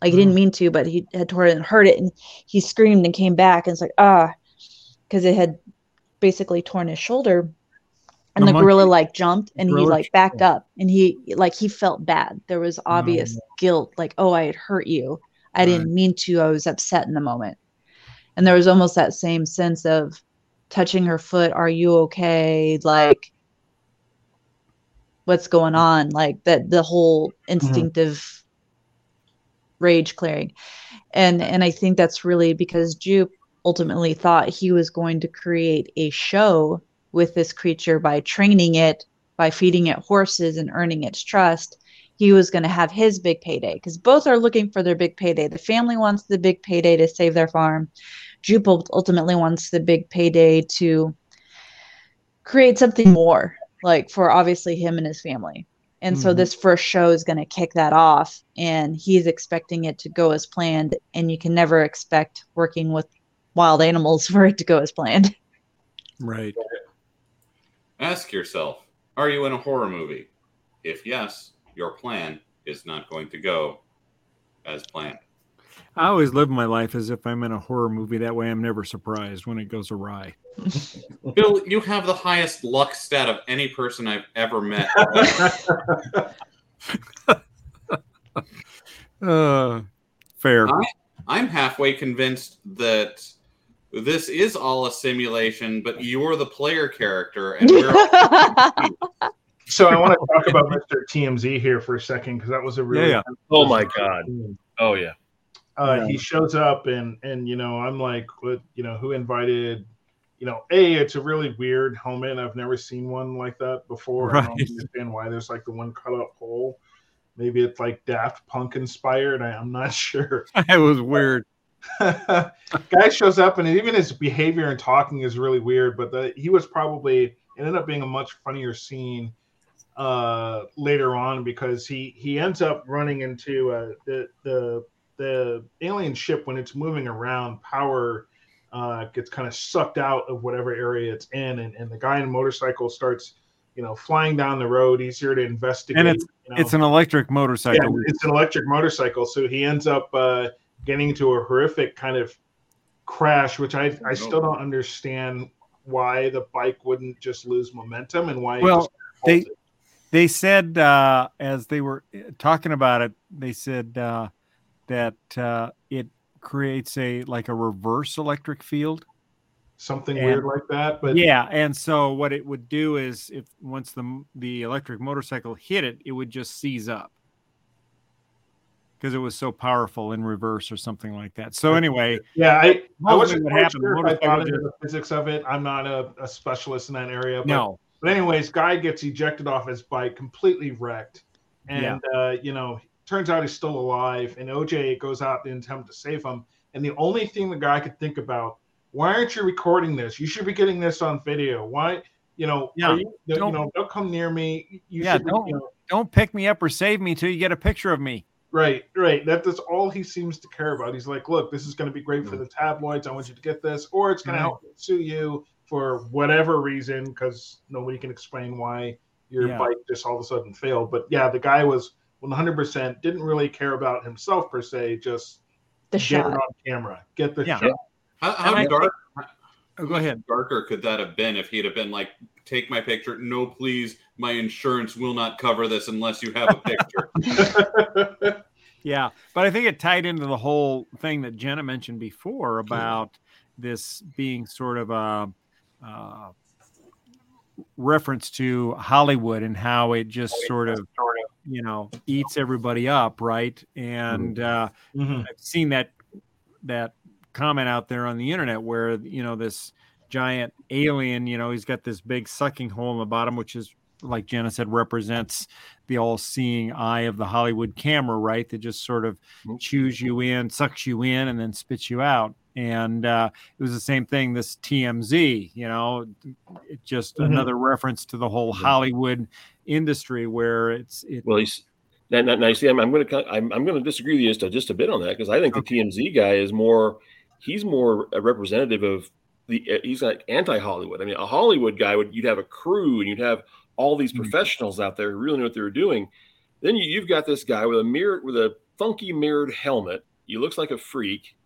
Like he didn't mean to but he had tore it and hurt it. And he screamed and came back. And it's like ah because it had basically torn his shoulder and The the, gorilla like jumped and he like backed up and he like he felt bad. There was obvious no. guilt like oh i had hurt you. I Right. didn't mean to. I was upset in the moment. And there was almost that same sense of touching her foot are you okay? Like what's going on? Like that the whole instinctive rage clearing. And and i think that's really because jupe ultimately thought he was going to create a show with this creature by training it by feeding it horses and earning its trust. He was going to have his big payday because both are looking for their big payday. The family wants the big payday to save their farm. Jupe ultimately wants the big payday to create something more like for obviously him and his family. And so Mhm. this first show is going to kick that off and he's expecting it to go as planned and you can never expect working with wild animals for it to go as planned right. Ask yourself Are you in a horror movie? If yes, your plan is not going to go as planned. I always live my life as if I'm in a horror movie. That way I'm never surprised when it goes awry. Bill, you have the highest luck stat of any person I've ever met. Uh, fair. Huh? I'm halfway convinced that this is all a simulation, but you're the player character, and we're So I want to talk about Mr. TMZ here for a second because that was a really Yeah, Oh my god. Oh yeah. uh, he shows up and and you know I'm like what you know who invited you know a it's a really weird helmet I've never seen one like that before I don't understand why there's like the one cut up hole maybe it's like Daft Punk inspired I, I'm not sure it was weird. guy shows up and even his behavior and talking is really weird but the, he was probably it ended up being a much funnier scene uh later on because he he ends up running into uh the the the alien ship when it's moving around power uh gets kind of sucked out of whatever area it's in and, and the guy in a motorcycle starts you know flying down the road he's here to investigate And it's you know. it's an electric Yeah, motorcycle. it's an electric motorcycle. So he ends up uh, getting into a horrific kind of crash, which I I still don't understand why the bike wouldn't just lose momentum and why. Well, they halted. they said uh, as they were talking about it, they said uh, that uh, it creates a like a reverse electric field. something and- weird like that. But yeah, and so what it would do is if once the the electric motorcycle hit it, it would just seize up because it was so powerful in reverse or something like that. So anyway, yeah, I, I wasn't what happened, sure I thought into the physics of it. I'm not a, a specialist in that area. But, no, But anyways, guy gets ejected off his bike, completely wrecked, and uh, you know, turns out he's still alive. And OJ goes out in attempt to save him. And the only thing the guy could think about, why aren't you recording this? You should be getting this on video. Why, you know, Yeah, you, you don't- know, don't come near me. You Yeah, should, don't- you know, don't pick me up or save me till you get a picture of me. Right, right. That, that's all he seems to care about. He's like, look, this is going to be great for mm-hmm. the tabloids. I want you to get this, or it's going Right. Mm-hmm. to help sue you for whatever reason because nobody can explain why your Yeah. bike just all of a sudden failed. But yeah, the guy was 100% didn't really care about himself per se, just the get it shot. on camera, get the Yeah. shot. how, how And I dark Oh, go ahead. darker could that have been if he'd have been like, "Take my picture." No, please, my insurance will not cover this unless you have a picture. Yeah, but I think it tied into the whole thing that Jenna mentioned before about this being sort of a, uh reference to Hollywood and how it just sort of, you know, eats everybody up, right? And uh, Mhm. I've seen that that comment out there on the internet where you know this giant alien, you know, he's got this big sucking hole in the bottom, which is like Jenna said, represents the all-seeing eye of the Hollywood camera, right? That just sort of chews you in, sucks you in, and then spits you out. And uh, it was the same thing. This TMZ, you know, it just Mhm. another reference to the whole Hollywood industry where it's it. Well, he's now, now, now you see, I'm, I'm going to I'm, I'm going to disagree with you just a, just a bit on that because I think the TMZ guy is more he's more a representative of the uh, he's like anti Hollywood. I mean, a Hollywood guy would you'd have a crew and you'd have all these Mhm. professionals out there who really know what they were doing. Then you, you've got this guy with a mirror with a funky mirrored helmet. He looks like a freak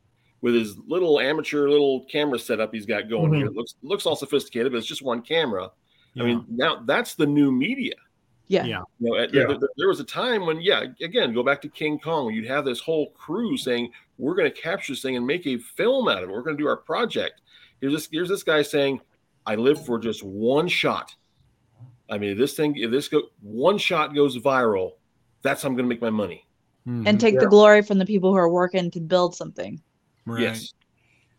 with his little amateur little camera setup he's got going Mhm. here. It looks looks all sophisticated, but it's just one camera. Yeah. I mean, now that's the new media. Yeah. Yeah. You know, at- Yeah. there, there was a time when, yeah, again, go back to King Kong, when you'd have this whole crew saying, "We're going to capture this thing and make a film out of it. We're going to do our project." Here's this, here's this guy saying, "I live for just one shot." I mean, this thing, if this go one shot goes viral, that's how I'm going to make my money. Mhm. And take Yeah. the glory from the people who are working to build something. Right. Yes,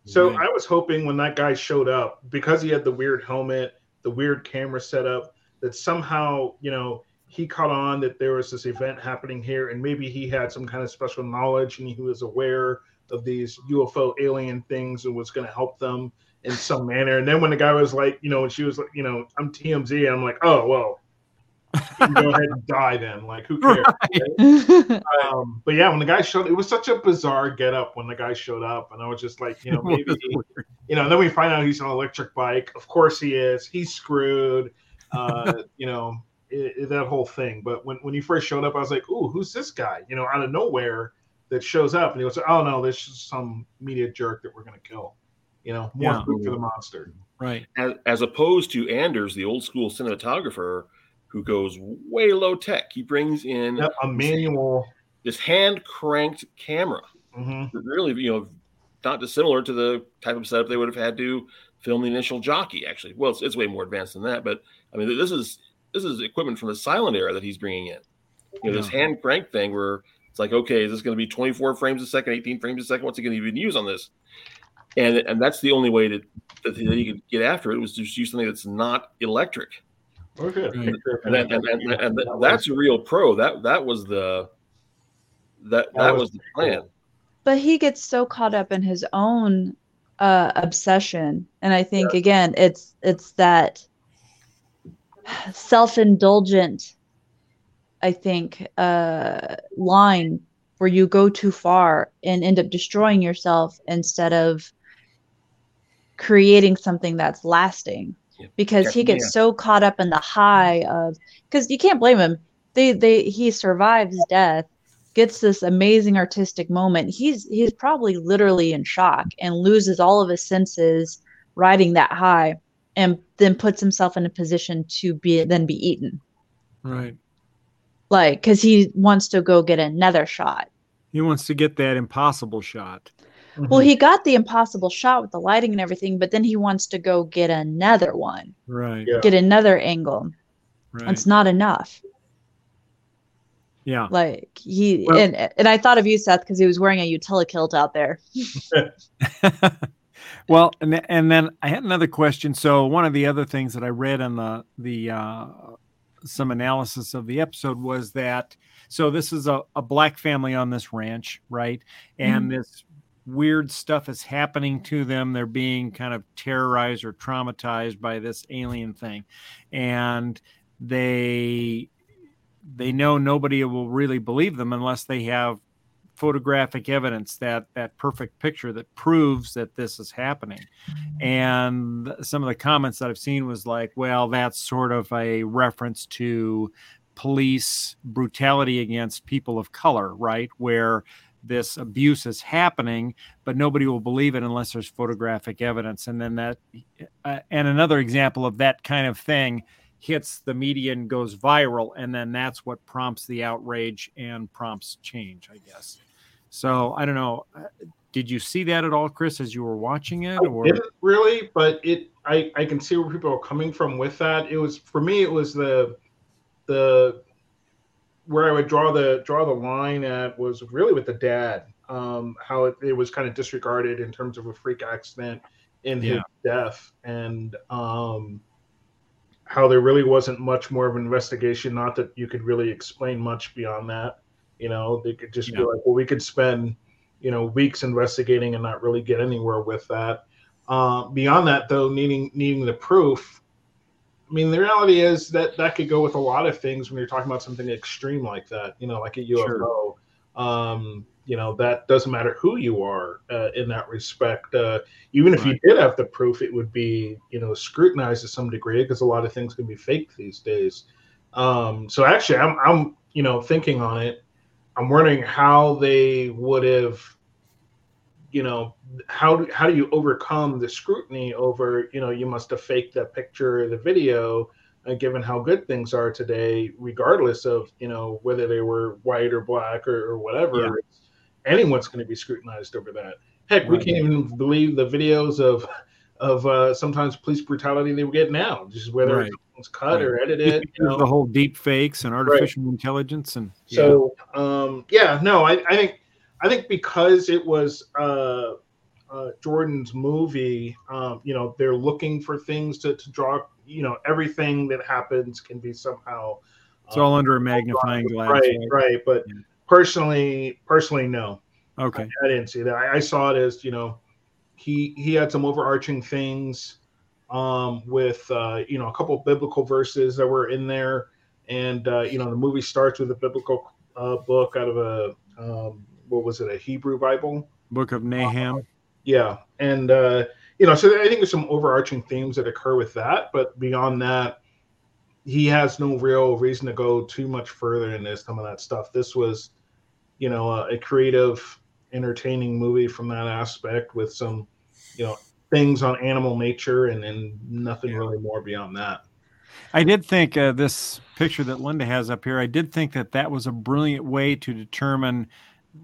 So Right. I was hoping when that guy showed up, because he had the weird helmet, the weird camera setup, that somehow, you know, he caught on that there was this event happening here, and maybe he had some kind of special knowledge and he was aware of these UFO alien things and was going to help them in some manner. And then when the guy was like, you know, when she was like, you know, I'm TMZ, and I'm like, oh well, go ahead and die then. Like, who cares? Um, but yeah, when the guy showed, it was such a bizarre get up when the guy showed up, and I was just like, you know, maybe, you know, then we find out he's on an electric bike. Of course he is. He's screwed. Uh, you know, it, it- that whole thing. But when when he first showed up, I was like, ooh, who's this guy? You know, out of nowhere that shows up, and he goes, oh no, this is some media jerk that we're gonna kill. You know, more Yeah. food for the monster. Right. as, as opposed to Antlers, the old school cinematographer, who goes way low tech. He brings in Yep, a manual. this hand cranked camera. hmm really you know not dissimilar to the type of setup they would have had to film the initial jockey. Actually, well, it's, it's way more advanced than that. But I mean, this is this is equipment from the silent era that he's bringing in. You know, this hand crank thing where it's like, okay, is this going to be 24 frames a second, 18 frames a second? What's he going to even use on this? And and that's the only way to, that, that you could get after it was just use something that's not electric. Okay. And, and, and, and, and that's a real pro. That that was the that that, That was, was the plan. but he gets so caught up in his own uh obsession and i think again it's it's that self-indulgent i think uh line where you go too far and end up destroying yourself instead of creating something that's lasting Yeah. because he Yeah. gets so caught up in the high of because you can't blame him they they he survives death gets this amazing artistic moment he's he's probably literally in shock and loses all of his senses riding that high and then puts himself in a position to be then be eaten Right. like because he wants to go get another shot He wants to get that impossible shot. well mm-hmm. he got the impossible shot with the lighting and everything but then he wants to go get another one Right. Yeah. get another angle Right. it's not enough yeah. like he Well- and and i thought of you seth because he was wearing a utility kilt out there well, and th- and then I had another question. So one of the other things that I read on the the uh, some analysis of the episode was that so this is a, a black family on this ranch, right? And this weird stuff is happening to them. They're being kind of terrorized or traumatized by this alien thing, and they they know nobody will really believe them unless they have photographic evidence that that perfect picture that proves that this is happening. And some of the comments that i've seen was like well that's sort of a reference to police brutality against people of color right? Where this abuse is happening but nobody will believe it unless there's photographic evidence. And then that uh, and another example of that kind of thing hits the media and goes viral and then that's what prompts the outrage and prompts change i guess so i don't know Uh, did you see that at all chris as you were watching it I didn't really, but it I I can see where people are coming from with that. It was for me. It was the the where I would draw the draw the line at was really with the dad. Um, how it, it was kind of disregarded in terms of a freak accident in his death, and um, how there really wasn't much more of an investigation. Not that you could really explain much beyond that. You know, they could just be like, well, we could spend you know weeks investigating and not really get anywhere with that. Uh, beyond that, though, needing needing the proof. I mean, the reality is that that could go with a lot of things when you're talking about something extreme like that. You know, like a UFO. Um, you know, that doesn't matter who you are uh, in that respect. Uh, even if you did have the proof, it would be you know scrutinized to some degree because a lot of things can be fake these days. Um, so actually, I'm I'm you know thinking on it. I'm wondering how they would have you know how do, how do you overcome the scrutiny over you know you must have faked that picture or the video uh, given how good things are today regardless of you know whether they were white or black or, or whatever Yeah. Anyone's going to be scrutinized over that heck we can't even believe the videos of of uh, sometimes police brutality they get now just whether Right. it's cut or edited you know? the whole deep fakes and artificial intelligence and yeah. So um, yeah, no, I, I think I think because it was uh, uh, Jordan's movie, um, you know, they're looking for things to, to draw. You know, everything that happens can be somehow. it's all um, under a magnifying glass right, right. But Yeah. Personally, personally, no, okay I didn't see that. I, I saw it as you know, he he had some overarching things um, with uh, you know a couple of biblical verses that were in there, and uh, you know the movie starts with a biblical uh, book out of a um, what was it a Hebrew Bible? book of nahum Yeah, and uh, you know so I think there's some overarching themes that occur with that, but beyond that. He has no real reason to go too much further in this. Some of that stuff. This was, you know, a, a creative, entertaining movie from that aspect with some, you know, things on animal nature and and nothing really more beyond that. I did think uh, this picture that Linda has up here. I did think that that was a brilliant way to determine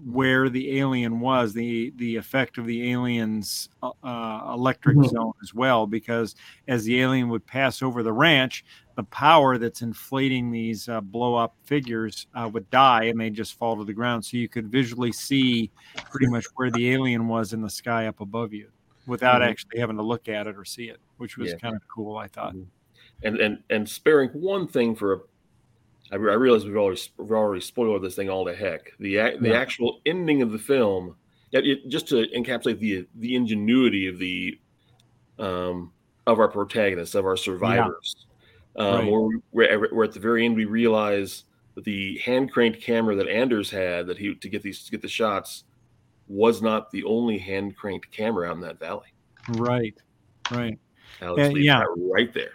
where the alien was, the the effect of the alien's uh, uh, electric Mhm. zone as well, because as the alien would pass over the ranch, the power that's inflating these uh, blow up figures uh, would die and they just fall to the ground. So you could visually see pretty much where the alien was in the sky up above you without Mhm. actually having to look at it or see it, which was Yeah. kind of cool, I thought. and and and sparing one thing for a I, realize we've already we've already spoiled this thing all to heck. The the Yeah. actual ending of the film, it, just to encapsulate the the ingenuity of the um of our protagonists of our survivors. Um, Right. where, where, where at the very end we realize that the hand cranked camera that Antlers had that he to get these to get the shots was not the only hand cranked camera out in that valley. Right, right. Alex Uh, yeah. right there.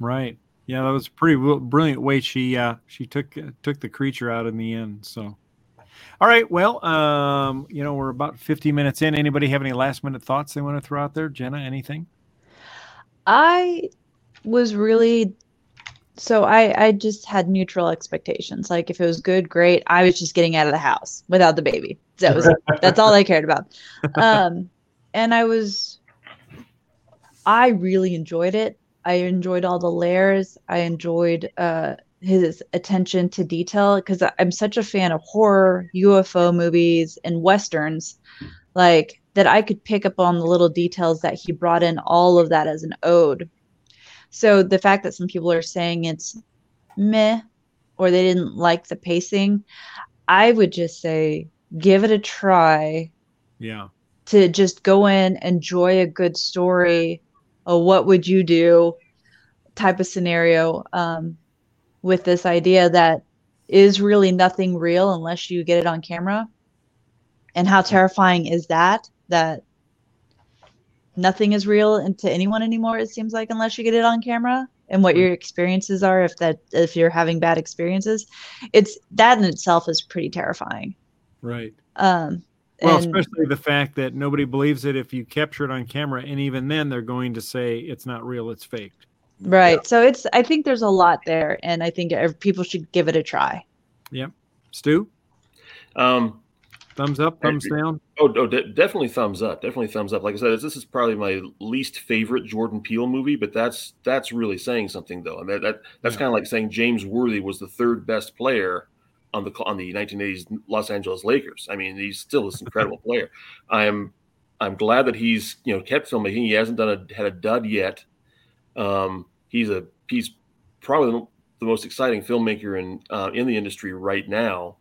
Right. Yeah, that was a pretty brilliant way she uh she took uh, took the creature out in the end. So, all right. Well, um, you know, we're about 50 minutes in. Anybody have any last minute thoughts they want to throw out there? Jenna, anything? I was really so I I just had neutral expectations. Like if it was good, great. I was just getting out of the house without the baby. That was that's all I cared about. Um and I was I really enjoyed it. I enjoyed all the layers. I enjoyed uh his attention to detail because I'm such a fan of horror, UFO movies, and westerns, like that I could pick up on the little details that he brought in all of that as an ode. So the fact that some people are saying it's meh or they didn't like the pacing, I would just say give it a try Yeah. to just go in, enjoy a good story, a what would you do type of scenario um, with this idea that is really nothing real unless you get it on camera. And how terrifying is that? That nothing is real and to anyone anymore, it seems like, unless you get it on camera and what your experiences are if that if you're having bad experiences. It's that in itself is pretty terrifying. Right. Um Well, and- especially the fact that nobody believes it if you capture it on camera, and even then they're going to say it's not real, it's faked. Right. So it's I think there's a lot there and I think people should give it a try. Yep. Stu, Um, thumbs up, thumbs down. Oh, oh de- definitely thumbs up. Definitely thumbs up. Like I said, this is probably my least favorite Jordan Peele movie, but that's that's really saying something though. And that, that that's Yeah. kind of like saying James Worthy was the third best player on the on the 1980s Los Angeles Lakers. I mean, he's still this incredible player. I'm I'm glad that he's you know kept filmmaking. He hasn't done a had a dud yet. Um, he's a he's probably the- the most exciting filmmaker in uh, in the industry right now.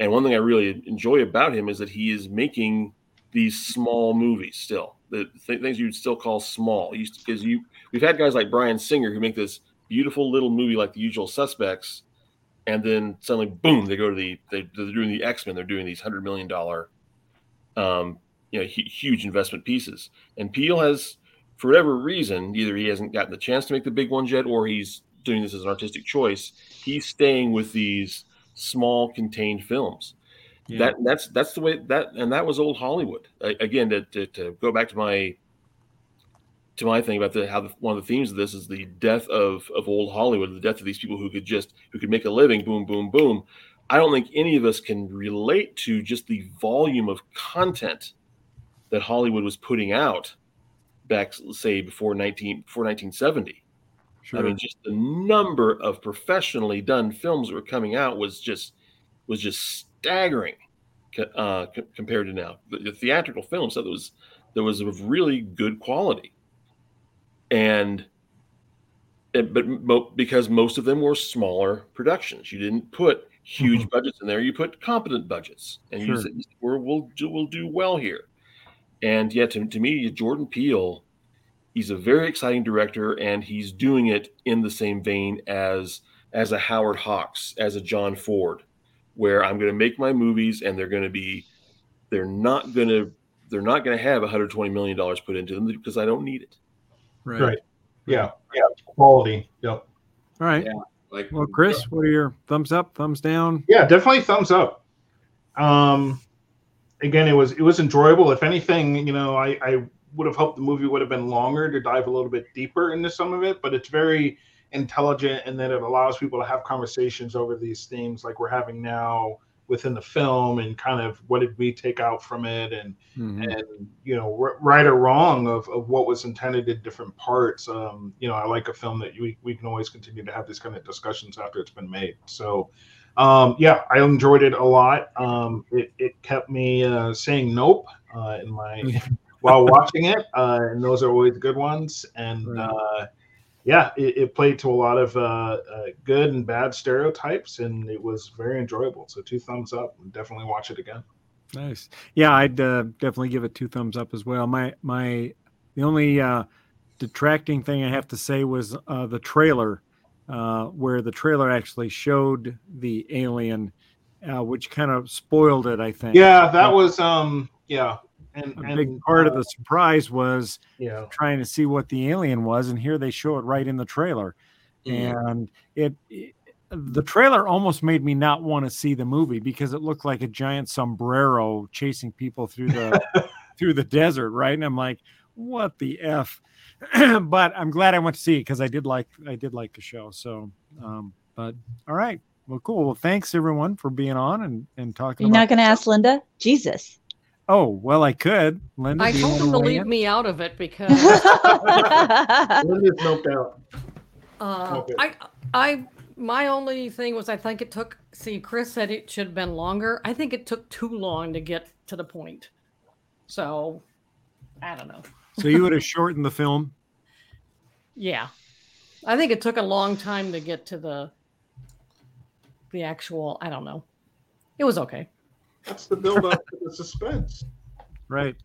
And one thing I really enjoy about him is that he is making these small movies still, the th- things you'd still call small. Because you, we've had guys like Bryan Singer who make this beautiful little movie like The Usual Suspects, and then suddenly, boom, they go to the they, they're doing the X Men. They're doing these hundred million dollar, um, you know, hu- huge investment pieces. And Peele has, for whatever reason, either he hasn't gotten the chance to make the big ones yet, or he's doing this as an artistic choice. He's staying with these small, contained films Yeah. that that's that's the way that and that was old Hollywood. A- Again, to, to, to go back to my to my thing about the how the, one of the themes of this is the death of of old Hollywood, the death of these people who could just who could make a living, boom, boom, boom. I don't think any of us can relate to just the volume of content that Hollywood was putting out back, say, before nineteen before nineteen seventy. Sure. I mean, just the number of professionally done films that were coming out was just was just staggering uh, co- compared to now. The, the theatrical film stuff that was that was of really good quality, and it, but mo- because most of them were smaller productions, you didn't put huge budgets in there. You put competent budgets, and you Sure. said we're, we'll do, we'll do well here. And yet, to, to me, Jordan Peele, he's a very exciting director, and he's doing it in the same vein as as a Howard Hawks, as a John Ford, where I'm going to make my movies, and they're going to be, they're not going to, they're not going to have 120 million dollars put into them because I don't need it. right. Right. Yeah. Yeah. Quality. Yep. All right. Yeah. Like, Well, Chris, what are your thumbs up, thumbs down? Yeah, definitely thumbs up. Um, again, it was it was enjoyable. If anything, you know, I I would have hoped the movie would have been longer to dive a little bit deeper into some of it, but it's very intelligent and that it allows people to have conversations over these themes like we're having now within the film and kind of what did we take out from it and Mhm. and you know r- right or wrong of, of what was intended in different parts. Um you know i like a film that we, we can always continue to have these kind of discussions after it's been made. So um yeah i enjoyed it a lot. Um it, it kept me uh saying nope uh in my while watching it uh and those are always good ones and uh yeah, it, it played to a lot of uh, uh, good and bad stereotypes, and it was very enjoyable. So two thumbs up. Definitely watch it again. Nice. Yeah, I'd uh, definitely give it two thumbs up as well. My my the only uh, detracting thing I have to say was uh, the trailer, uh, where the trailer actually showed the alien, uh, which kind of spoiled it. I think. Yeah, that was um yeah, and, a and big part of uh, the surprise was yeah trying to see what the alien was, and here they show it right in the trailer, and it, it the trailer almost made me not want to see the movie because it looked like a giant sombrero chasing people through the through the desert, right? And I'm like, what the f? but I'm glad I went to see it because I did like I did like the show. So, um, but all right, well, cool. Well, thanks everyone for being on and and talking. You're about not going to ask Linda? Jesus. Oh well, I could. Linda, I do told wanna him to leave in? me out of it because Linda's noped out. uh, Okay. I, I, my only thing was I think it took. See, Chris said it should have been longer. I think it took too long to get to the point. So, I don't know. So you would have shortened the film. Yeah, I think it took a long time to get to the the actual. I don't know. It was okay. That's the build up to the suspense. Right.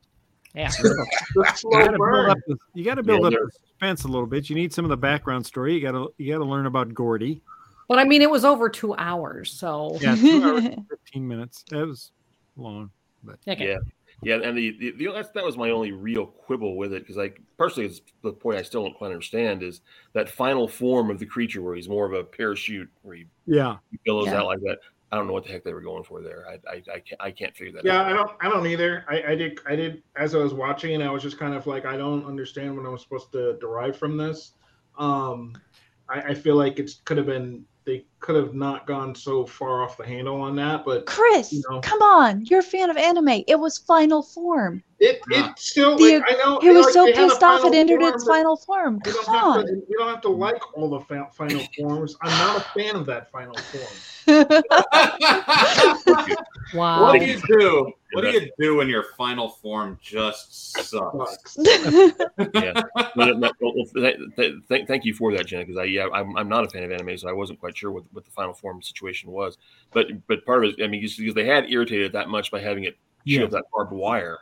Yeah. You got to build burn. up the, you got to build Yeah, up there- the suspense a little bit. You need some of the background story. You got to you got to learn about Gordy. But I mean, it was over two hours, so Yeah, two hours fifteen minutes. That was long, but okay. Yeah. Yeah, and the, the, the that's, that was my only real quibble with it because, like, personally, it's the point I still don't quite understand is that final form of the creature where he's more of a parachute where he yeah, billows Yeah. out like that. I don't know what the heck they were going for there. I I, I can't I can't figure that Yeah, out. I don't. I don't either. I, I did. I did. As I was watching, and I was just kind of like, I don't understand what I'm supposed to derive from this. Um, I, I feel like it could have been. They could have not gone so far off the handle on that, but Chris, You know. come on. You're a fan of anime. It was final form. it it still. The- like, I know. He I know, was like, so they had a pissed off it entered form, its final form. You don't, Come have on. to, you don't have to like all the fa- final forms. I'm not a fan of that final form. Wow. what do you do? What do you do when your final form just sucks? Sucks. yeah. No, no, no, well, th- th- th- thank you for that, Jenna. Because I yeah, I'm, I'm not a fan of anime, so I wasn't quite sure what, what the final form situation was. But but part of it, I mean, because they had irritated it that much by having it shoot Yeah. up that barbed wire.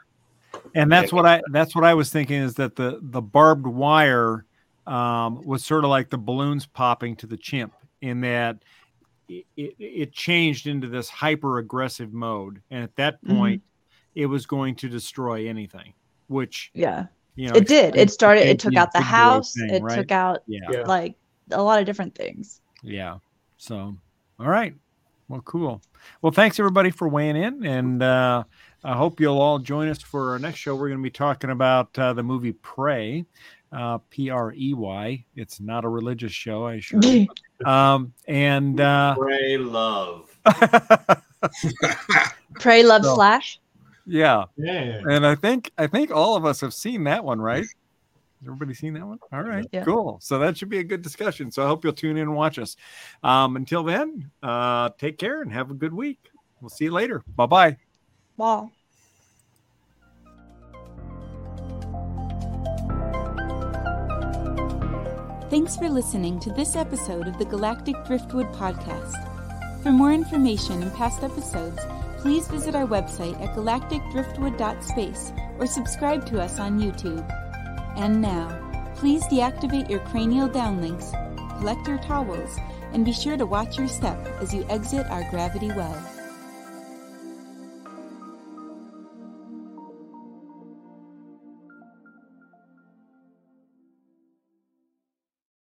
and that's what I that's what I was thinking is that the the barbed wire um, was sort of like the balloons popping to the chimp in that it, it, it changed into this hyper aggressive mode, and at that Mhm. point, it was going to destroy anything, which yeah. you know It did. It started, it took out the house. thing, It right? took out yeah. Yeah. like a lot of different things. Yeah. So, all right. Well, cool. Well, thanks everybody for weighing in, and uh, I hope you'll all join us for our next show. We're going to be talking about uh, the movie Prey, uh, P R E Y. It's not a religious show, I assure you. Um, and uh, Pray love. Pray, love, So- slash. yeah, Yeah. and I think I think all of us have seen that one, right? Has everybody seen that one? All right, Yeah. cool. So that should be a good discussion. So I hope you'll tune in and watch us. Um, until then, uh, take care and have a good week. We'll see you later. Bye bye. Bye. Thanks for listening to this episode of the Galactic Driftwood Podcast. For more information and past episodes, please visit our website at galacticdriftwood.space or subscribe to us on YouTube. And now, please deactivate your cranial downlinks, collect your towels, and be sure to watch your step as you exit our gravity well.